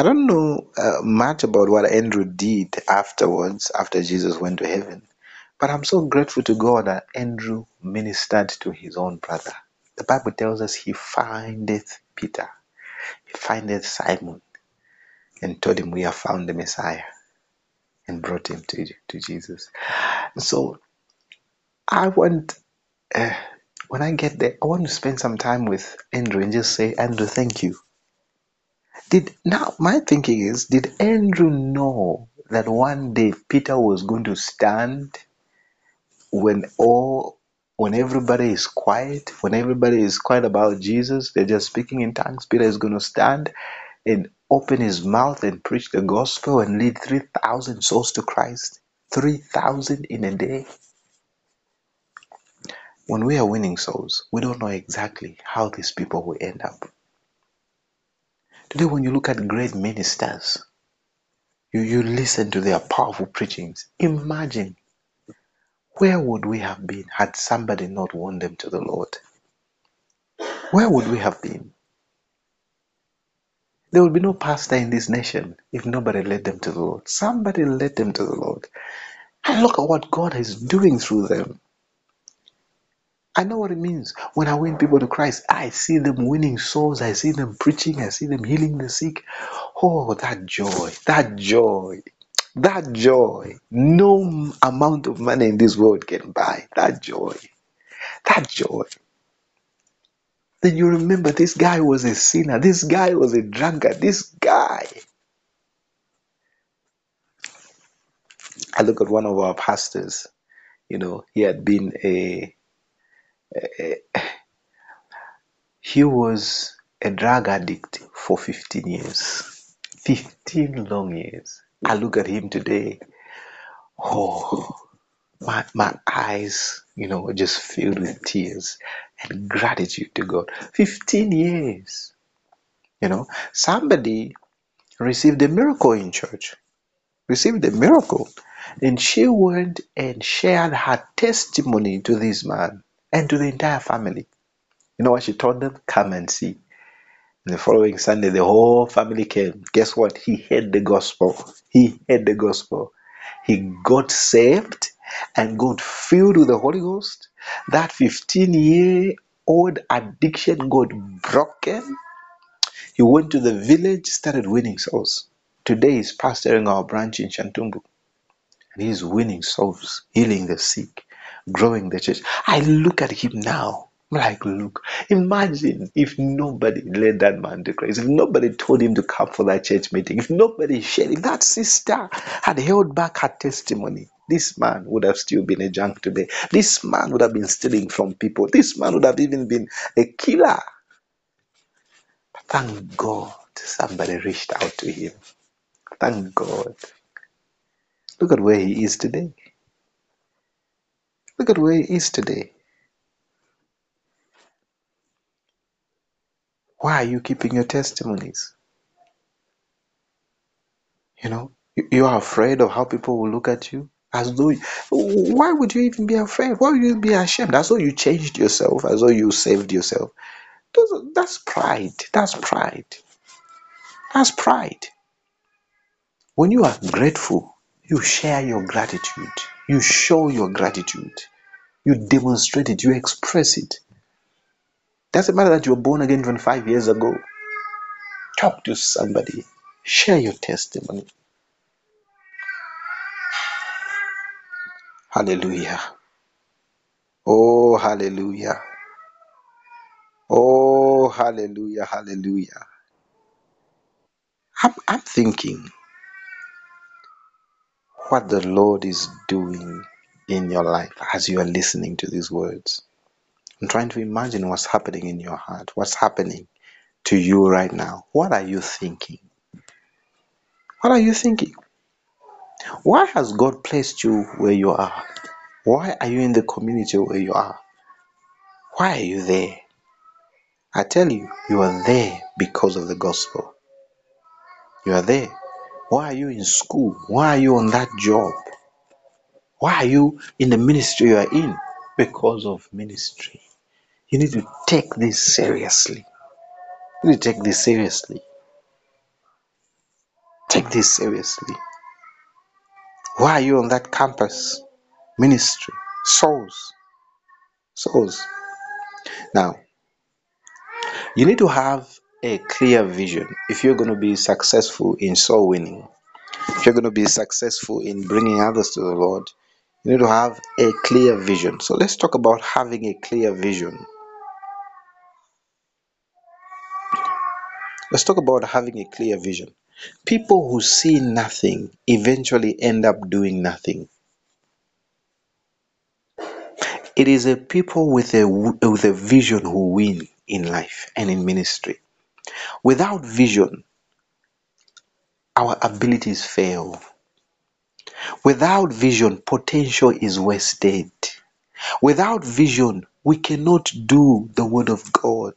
I don't know uh, much about what Andrew did afterwards, after Jesus went to heaven, but I'm so grateful to God that Andrew ministered to his own brother. The Bible tells us he findeth Peter, he findeth Simon, and told him, We have found the Messiah, and brought him to, to Jesus. So I want, uh, when I get there, I want to spend some time with Andrew and just say, Andrew, thank you. Did now my thinking is, did Andrew know that one day Peter was going to stand when all when everybody is quiet, when everybody is quiet about Jesus, they're just speaking in tongues, Peter is going to stand and open his mouth and preach the gospel and lead 3,000 souls to Christ. 3,000 in a day. When we are winning souls, we don't know exactly how these people will end up. Today, when you look at great ministers, you, you listen to their powerful preachings. Imagine where would we have been had somebody not won them to the Lord? Where would we have been? There would be no pastor in this nation if nobody led them to the Lord. Somebody led them to the Lord. And look at what God is doing through them. I know what it means when I win people to Christ. I see them winning souls. I see them preaching. I see them healing the sick. Oh, that joy, that joy, that joy. No amount of money in this world can buy that joy, that joy. Then you remember this guy was a sinner. This guy was a drunkard. This guy. I look at one of our pastors. You know, he had been a He was a drug addict for 15 years. 15 long years. I look at him today. Oh, my, my eyes, you know, just filled with tears and gratitude to God. 15 years. You know, somebody received a miracle in church, received a miracle, and she went and shared her testimony to this man and to the entire family. You know what she told them? Come and see. And the following Sunday, the whole family came. Guess what? He heard the gospel. He heard the gospel. He got saved and got filled with the Holy Ghost. That 15 year old addiction got broken. He went to the village, started winning souls. Today he's pastoring our branch in Shantumbu. And he's winning souls, healing the sick, growing the church. I look at him now. I'm like, look, imagine if nobody led that man to Christ, if nobody told him to come for that church meeting, if nobody shared, if that sister had held back her testimony, this man would have still been a junk today. This man would have been stealing from people. This man would have even been a killer. Thank God somebody reached out to him. Thank God. Look at where he is today. Look at where he is today. Why are you keeping your testimonies? You know, you are afraid of how people will look at you. As though, why would you even be afraid? Why would you be ashamed? As though you changed yourself, as though you saved yourself. That's pride. That's pride. That's pride. When you are grateful, you share your gratitude. You show your gratitude. You demonstrate it. You express it. Doesn't matter that you were born again 25 years ago. Talk to somebody. Share your testimony. Hallelujah. Oh, hallelujah. Oh, hallelujah. Hallelujah. I'm, I'm thinking what the Lord is doing in your life as you are listening to these words. I'm trying to imagine what's happening in your heart. What's happening to you right now? What are you thinking? What are you thinking? Why has God placed you where you are? Why are you in the community where you are? Why are you there? I tell you, you are there because of the gospel. You are there. Why are you in school? Why are you on that job? Why are you in the ministry you are in? Because of ministry. You need to take this seriously. You need to take this seriously. take this seriously. Why are you on that campus? Ministry, souls, souls. Now, you need to have a clear vision if you're going to be successful in soul winning. If you're going to be successful in bringing others to the Lord, you need to have a clear vision. So let's talk about having a clear vision. Let's talk about having a clear vision. People who see nothing eventually end up doing nothing. It is a people with a with a vision who win in life and in ministry. Without vision, our abilities fail. Without vision, potential is wasted. Without vision, we cannot do the word of God.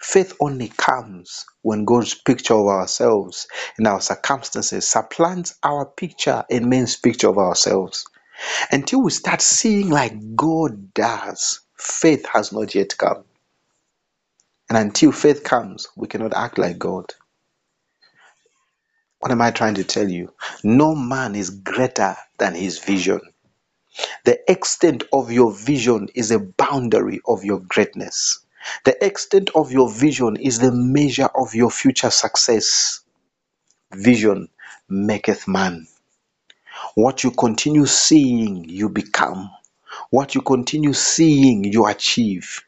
Faith only comes when God's picture of ourselves and our circumstances supplants our picture and man's picture of ourselves. Until we start seeing like God does, faith has not yet come. And until faith comes, we cannot act like God. What am I trying to tell you? No man is greater than his vision. The extent of your vision is a boundary of your greatness. The extent of your vision is the measure of your future success. Vision maketh man. What you continue seeing, you become. What you continue seeing, you achieve.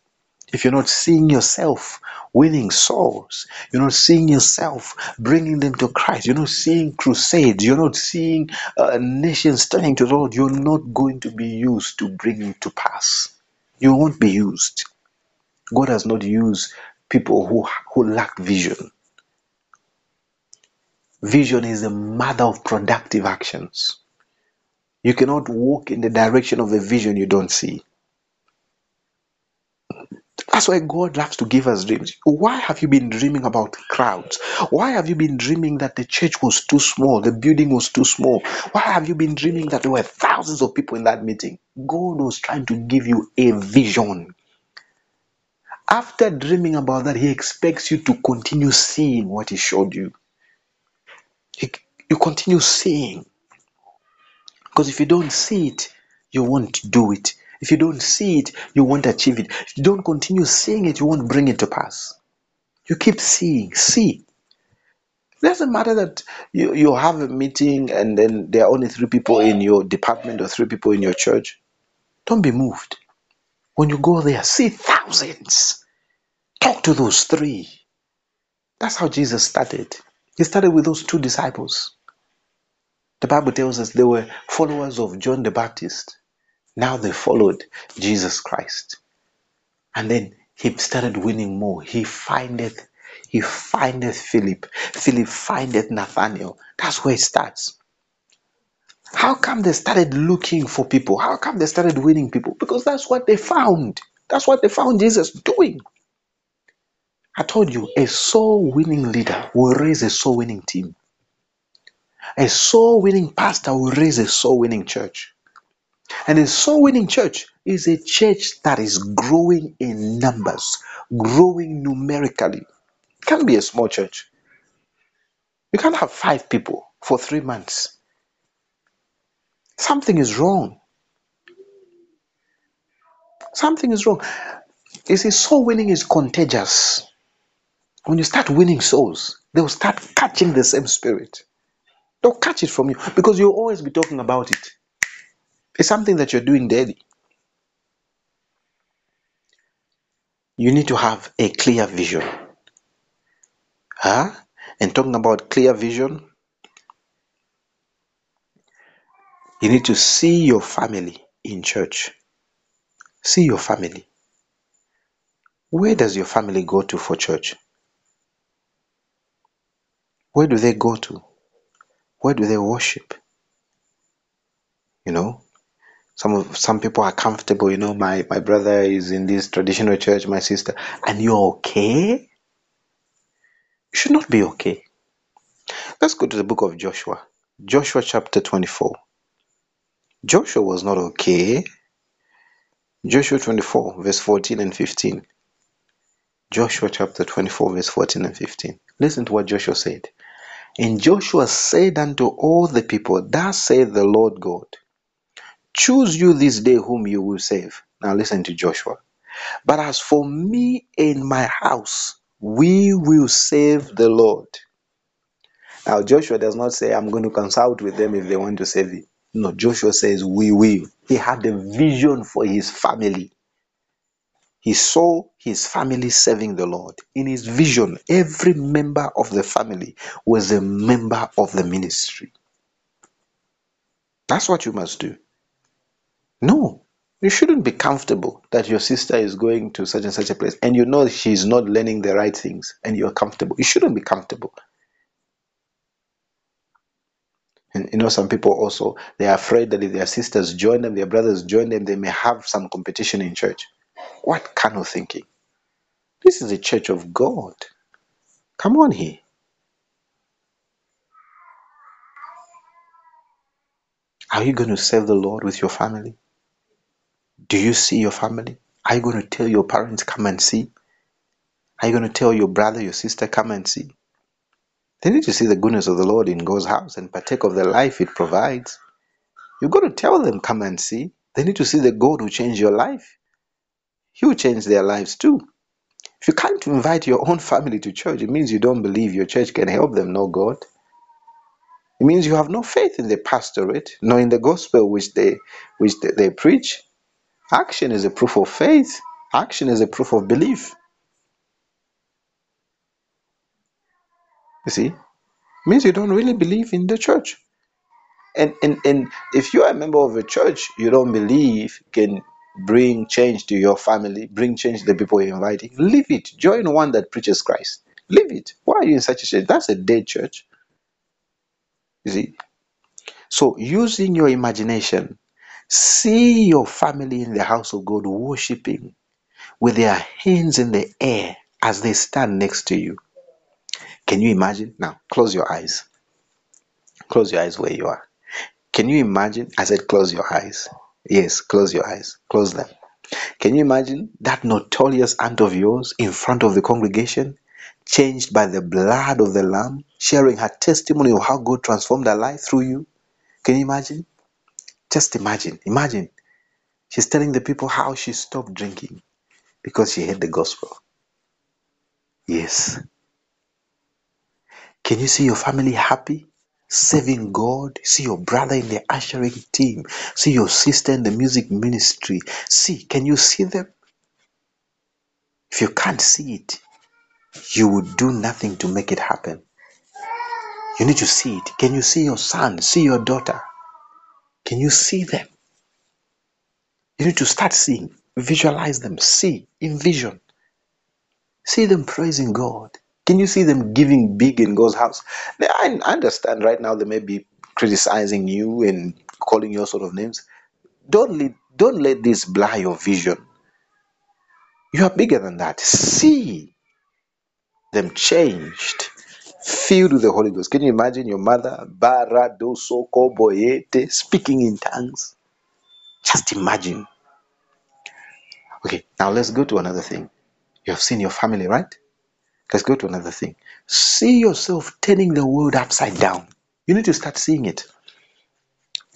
If you're not seeing yourself winning souls, you're not seeing yourself bringing them to Christ, you're not seeing crusades, you're not seeing uh, nations turning to the Lord, you're not going to be used to bring it to pass. You won't be used. God has not used people who, who lack vision. Vision is the mother of productive actions. You cannot walk in the direction of a vision you don't see. That's why God loves to give us dreams. Why have you been dreaming about crowds? Why have you been dreaming that the church was too small, the building was too small? Why have you been dreaming that there were thousands of people in that meeting? God was trying to give you a vision. After dreaming about that, He expects you to continue seeing what He showed you. He- you continue seeing. Because if you don't see it, you won't do it. If you don't see it, you won't achieve it. If you don't continue seeing it, you won't bring it to pass. You keep seeing, see. It doesn't matter that you, you have a meeting and then there are only three people in your department or three people in your church. Don't be moved. When you go there, see thousands. Talk to those three. That's how Jesus started. He started with those two disciples. The Bible tells us they were followers of John the Baptist. Now they followed Jesus Christ. And then he started winning more. He findeth, he findeth Philip. Philip findeth Nathaniel. That's where it starts. How come they started looking for people? How come they started winning people? Because that's what they found. That's what they found Jesus doing. I told you, a soul winning leader will raise a soul winning team. A soul winning pastor will raise a soul winning church. And a soul winning church is a church that is growing in numbers, growing numerically. It can't be a small church. You can't have five people for three months. Something is wrong. Something is wrong. You see, soul winning is contagious. When you start winning souls, they'll start catching the same spirit. They'll catch it from you because you'll always be talking about it. It's something that you're doing daily. You need to have a clear vision. Huh? And talking about clear vision, you need to see your family in church. See your family. Where does your family go to for church? Where do they go to? Where do they worship? You know, some of some people are comfortable. You know, my my brother is in this traditional church, my sister, and you're okay. You should not be okay. Let's go to the book of Joshua. Joshua chapter 24. Joshua was not okay. Joshua 24, verse 14 and 15. Joshua chapter 24, verse 14 and 15. Listen to what Joshua said. And Joshua said unto all the people, Thus saith the Lord God, choose you this day whom you will save. Now listen to Joshua. But as for me and my house, we will save the Lord. Now, Joshua does not say, I'm going to consult with them if they want to save you. No, Joshua says, We will. He had a vision for his family. He saw his family serving the Lord. In his vision, every member of the family was a member of the ministry. That's what you must do. No, you shouldn't be comfortable that your sister is going to such and such a place and you know she's not learning the right things and you're comfortable. You shouldn't be comfortable. And you know, some people also they are afraid that if their sisters join them, their brothers join them, they may have some competition in church. What kind of thinking? This is a church of God. Come on here. Are you going to serve the Lord with your family? Do you see your family? Are you going to tell your parents, come and see? Are you going to tell your brother, your sister, come and see? They need to see the goodness of the Lord in God's house and partake of the life it provides. You've got to tell them, come and see. They need to see the God who changed your life. He will change their lives too. If you can't invite your own family to church, it means you don't believe your church can help them know God. It means you have no faith in the pastorate, nor in the gospel which they which they, they preach. Action is a proof of faith. Action is a proof of belief. You see? Means you don't really believe in the church. And and, and if you are a member of a church, you don't believe can bring change to your family, bring change to the people you're inviting. Leave it. Join one that preaches Christ. Leave it. Why are you in such a church? That's a dead church. You see? So using your imagination, see your family in the house of God worshiping with their hands in the air as they stand next to you. Can you imagine? Now close your eyes. Close your eyes where you are. Can you imagine? I said close your eyes. Yes, close your eyes. Close them. Can you imagine that notorious aunt of yours in front of the congregation, changed by the blood of the Lamb, sharing her testimony of how God transformed her life through you? Can you imagine? Just imagine. Imagine. She's telling the people how she stopped drinking because she heard the gospel. Yes. Can you see your family happy? Serving God, see your brother in the ushering team, see your sister in the music ministry. See, can you see them? If you can't see it, you would do nothing to make it happen. You need to see it. Can you see your son? See your daughter? Can you see them? You need to start seeing, visualize them, see, envision. See them praising God. Can you see them giving big in God's house? Now, I understand right now they may be criticizing you and calling you sort of names. Don't let, don't let this blur your vision. You are bigger than that. See them changed, filled with the Holy Ghost. Can you imagine your mother, Baradosoko Boyete, speaking in tongues? Just imagine. Okay, now let's go to another thing. You have seen your family, right? Let's go to another thing. See yourself turning the world upside down. You need to start seeing it.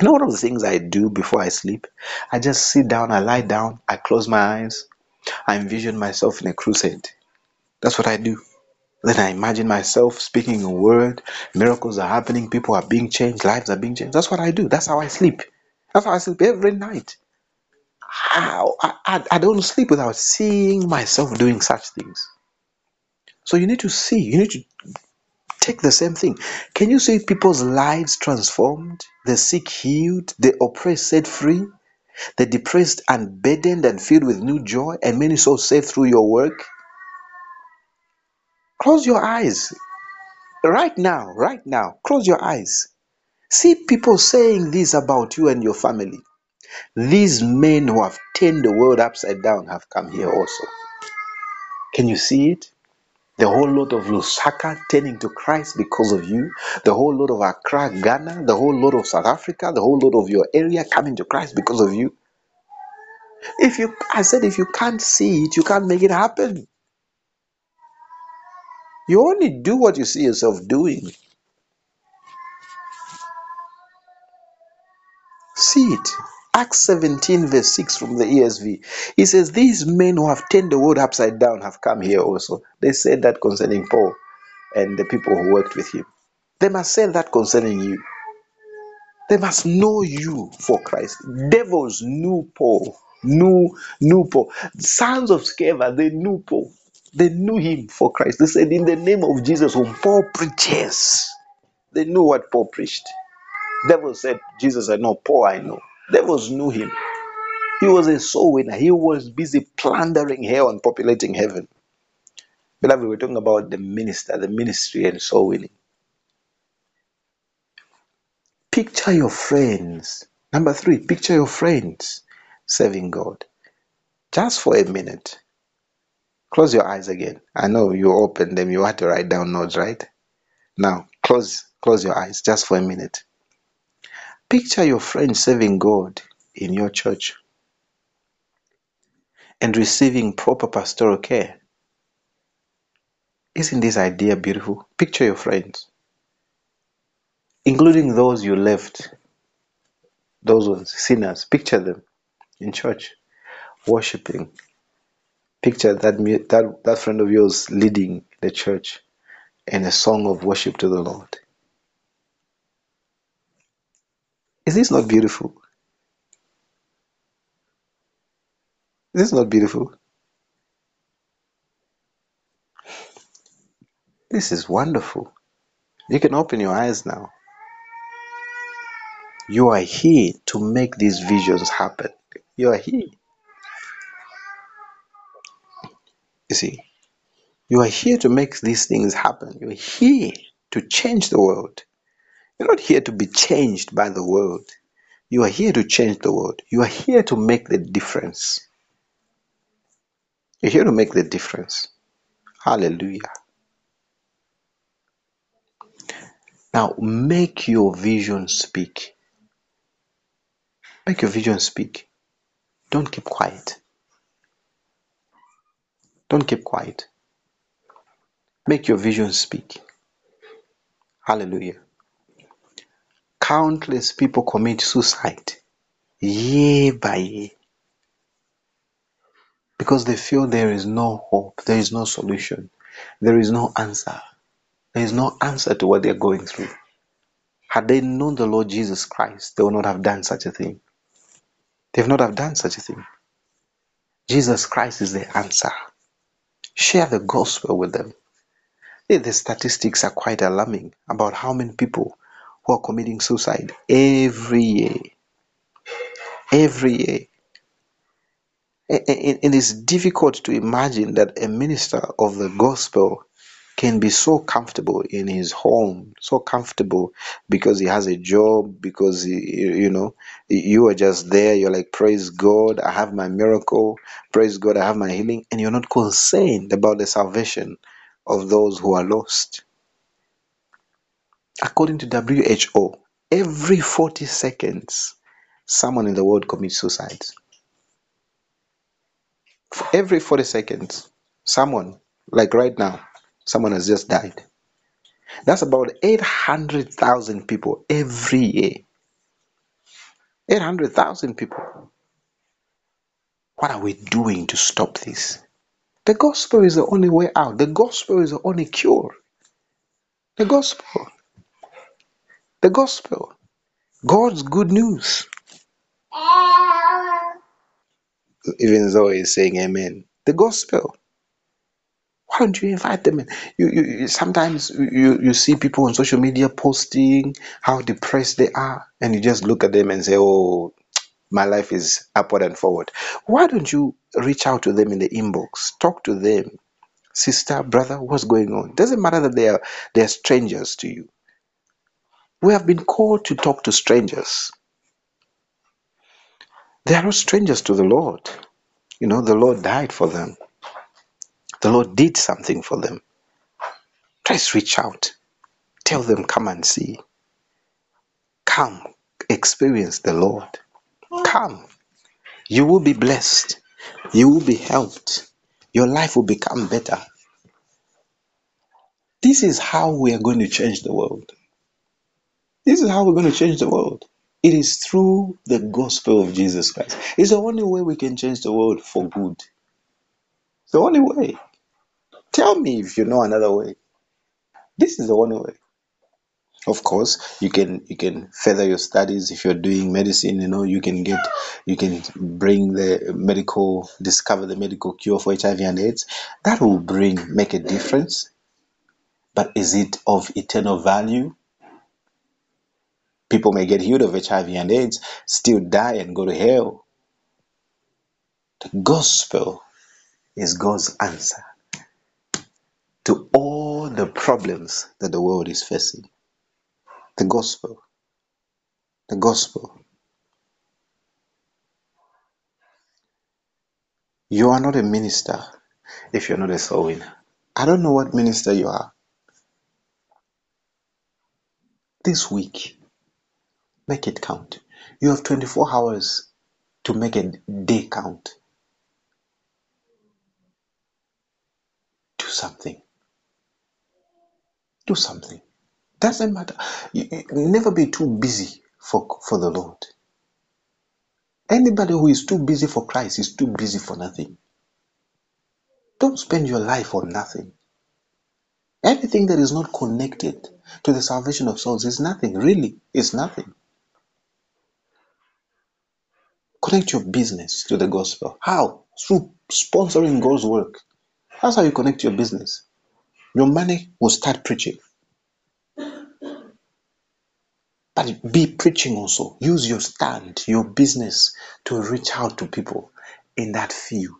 You know, one of the things I do before I sleep, I just sit down, I lie down, I close my eyes, I envision myself in a crusade. That's what I do. Then I imagine myself speaking a word, miracles are happening, people are being changed, lives are being changed. That's what I do. That's how I sleep. That's how I sleep every night. I, I, I don't sleep without seeing myself doing such things. So you need to see, you need to take the same thing. Can you see people's lives transformed, the sick healed, the oppressed set free, the depressed unburdened and filled with new joy, and many souls saved through your work? Close your eyes right now, right now. Close your eyes. See people saying this about you and your family. These men who have turned the world upside down have come here also. Can you see it? The whole lot of Lusaka turning to Christ because of you. The whole lot of Accra, Ghana. The whole lot of South Africa. The whole lot of your area coming to Christ because of you. If you, I said, if you can't see it, you can't make it happen. You only do what you see yourself doing. See it. Acts 17, verse 6 from the ESV. He says, These men who have turned the world upside down have come here also. They said that concerning Paul and the people who worked with him. They must say that concerning you. They must know you for Christ. Devils knew Paul, knew, knew Paul. Sons of Sceva, they knew Paul. They knew him for Christ. They said, In the name of Jesus, whom Paul preaches. They knew what Paul preached. Devils said, Jesus, I know. Paul, I know. Devils knew him. He was a soul winner. He was busy plundering hell and populating heaven. Beloved, we're talking about the minister, the ministry, and soul winning. Picture your friends. Number three, picture your friends serving God. Just for a minute. Close your eyes again. I know you open them, you had to write down notes, right? Now, close close your eyes just for a minute. Picture your friends serving God in your church and receiving proper pastoral care. Isn't this idea beautiful? Picture your friends, including those you left, those ones, sinners. Picture them in church, worshiping. Picture that that that friend of yours leading the church in a song of worship to the Lord. Is this not beautiful? Is this not beautiful? This is wonderful. You can open your eyes now. You are here to make these visions happen. You are here. You see, you are here to make these things happen. You're here to change the world. You're not here to be changed by the world. You are here to change the world. You are here to make the difference. You're here to make the difference. Hallelujah. Now make your vision speak. Make your vision speak. Don't keep quiet. Don't keep quiet. Make your vision speak. Hallelujah. Countless people commit suicide year by year because they feel there is no hope, there is no solution, there is no answer. There is no answer to what they're going through. Had they known the Lord Jesus Christ, they would not have done such a thing. They would not have done such a thing. Jesus Christ is the answer. Share the gospel with them. The statistics are quite alarming about how many people who are committing suicide every year. Every year. A- a- It is difficult to imagine that a minister of the gospel can be so comfortable in his home, so comfortable because he has a job, because he, you know you are just there. You're like, praise God, I have my miracle. Praise God, I have my healing, and you're not concerned about the salvation of those who are lost. According to WHO, every 40 seconds, someone in the world commits suicide. Every 40 seconds, someone, like right now, someone has just died. That's about 800,000 people every year. 800,000 people. What are we doing to stop this? The gospel is the only way out. The gospel is the only cure. The gospel. The gospel. God's good news. Ah. Even though he's saying amen. The gospel. Why don't you invite them in? You, you, you sometimes you, you see people on social media posting how depressed they are, and you just look at them and say, Oh, my life is upward and forward. Why don't you reach out to them in the inbox? Talk to them. Sister, brother, what's going on? Doesn't matter that they are they are strangers to you. We have been called to talk to strangers. They are not strangers to the Lord. You know, the Lord died for them. The Lord did something for them. Just reach out. Tell them, come and see. Come, experience the Lord. Come. You will be blessed. You will be helped. Your life will become better. This is how we are going to change the world. This is how we're going to change the world. It is through the gospel of Jesus Christ. It's the only way we can change the world for good. It's the only way. Tell me if you know another way. This is the only way. Of course, you can you can further your studies if you're doing medicine. You know you can get you can bring the medical discover the medical cure for HIV and AIDS. That will bring make a difference. But is it of eternal value? People may get healed of HIV and AIDS, still die and go to hell. The gospel is God's answer to all the problems that the world is facing. The gospel, the gospel. You are not a minister if you're not a soul winner. I don't know what minister you are. This week, make it count. You have 24 hours to make a day count. Do something. Do something. Doesn't matter. You, you- never be too busy for, for the Lord. Anybody who is too busy for Christ is too busy for nothing. Don't spend your life on nothing. Anything that is not connected to the salvation of souls is nothing, really. It's nothing. Connect your business to the gospel. How? Through sponsoring God's work. That's how you connect your business. Your money will start preaching. But be preaching also. Use your stand, your business to reach out to people in that field.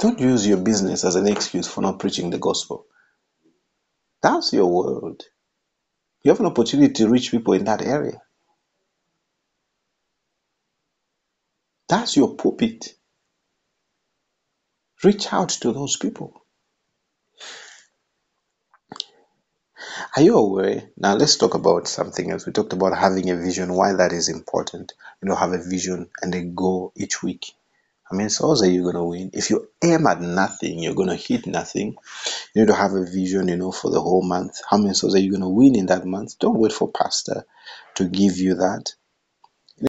Don't use your business as an excuse for not preaching the gospel. That's your world. You have an opportunity to reach people in that area. That's your pulpit. Reach out to those people. Are you aware? Now let's talk about something else. We talked about having a vision, why that is important. You know, have a vision and a goal each week. I mean, souls are you to win? If you aim at nothing, you're to hit nothing. You need to have a vision, you know, for the whole month. How many souls are you to win in that month? Don't wait for pastor to give you that.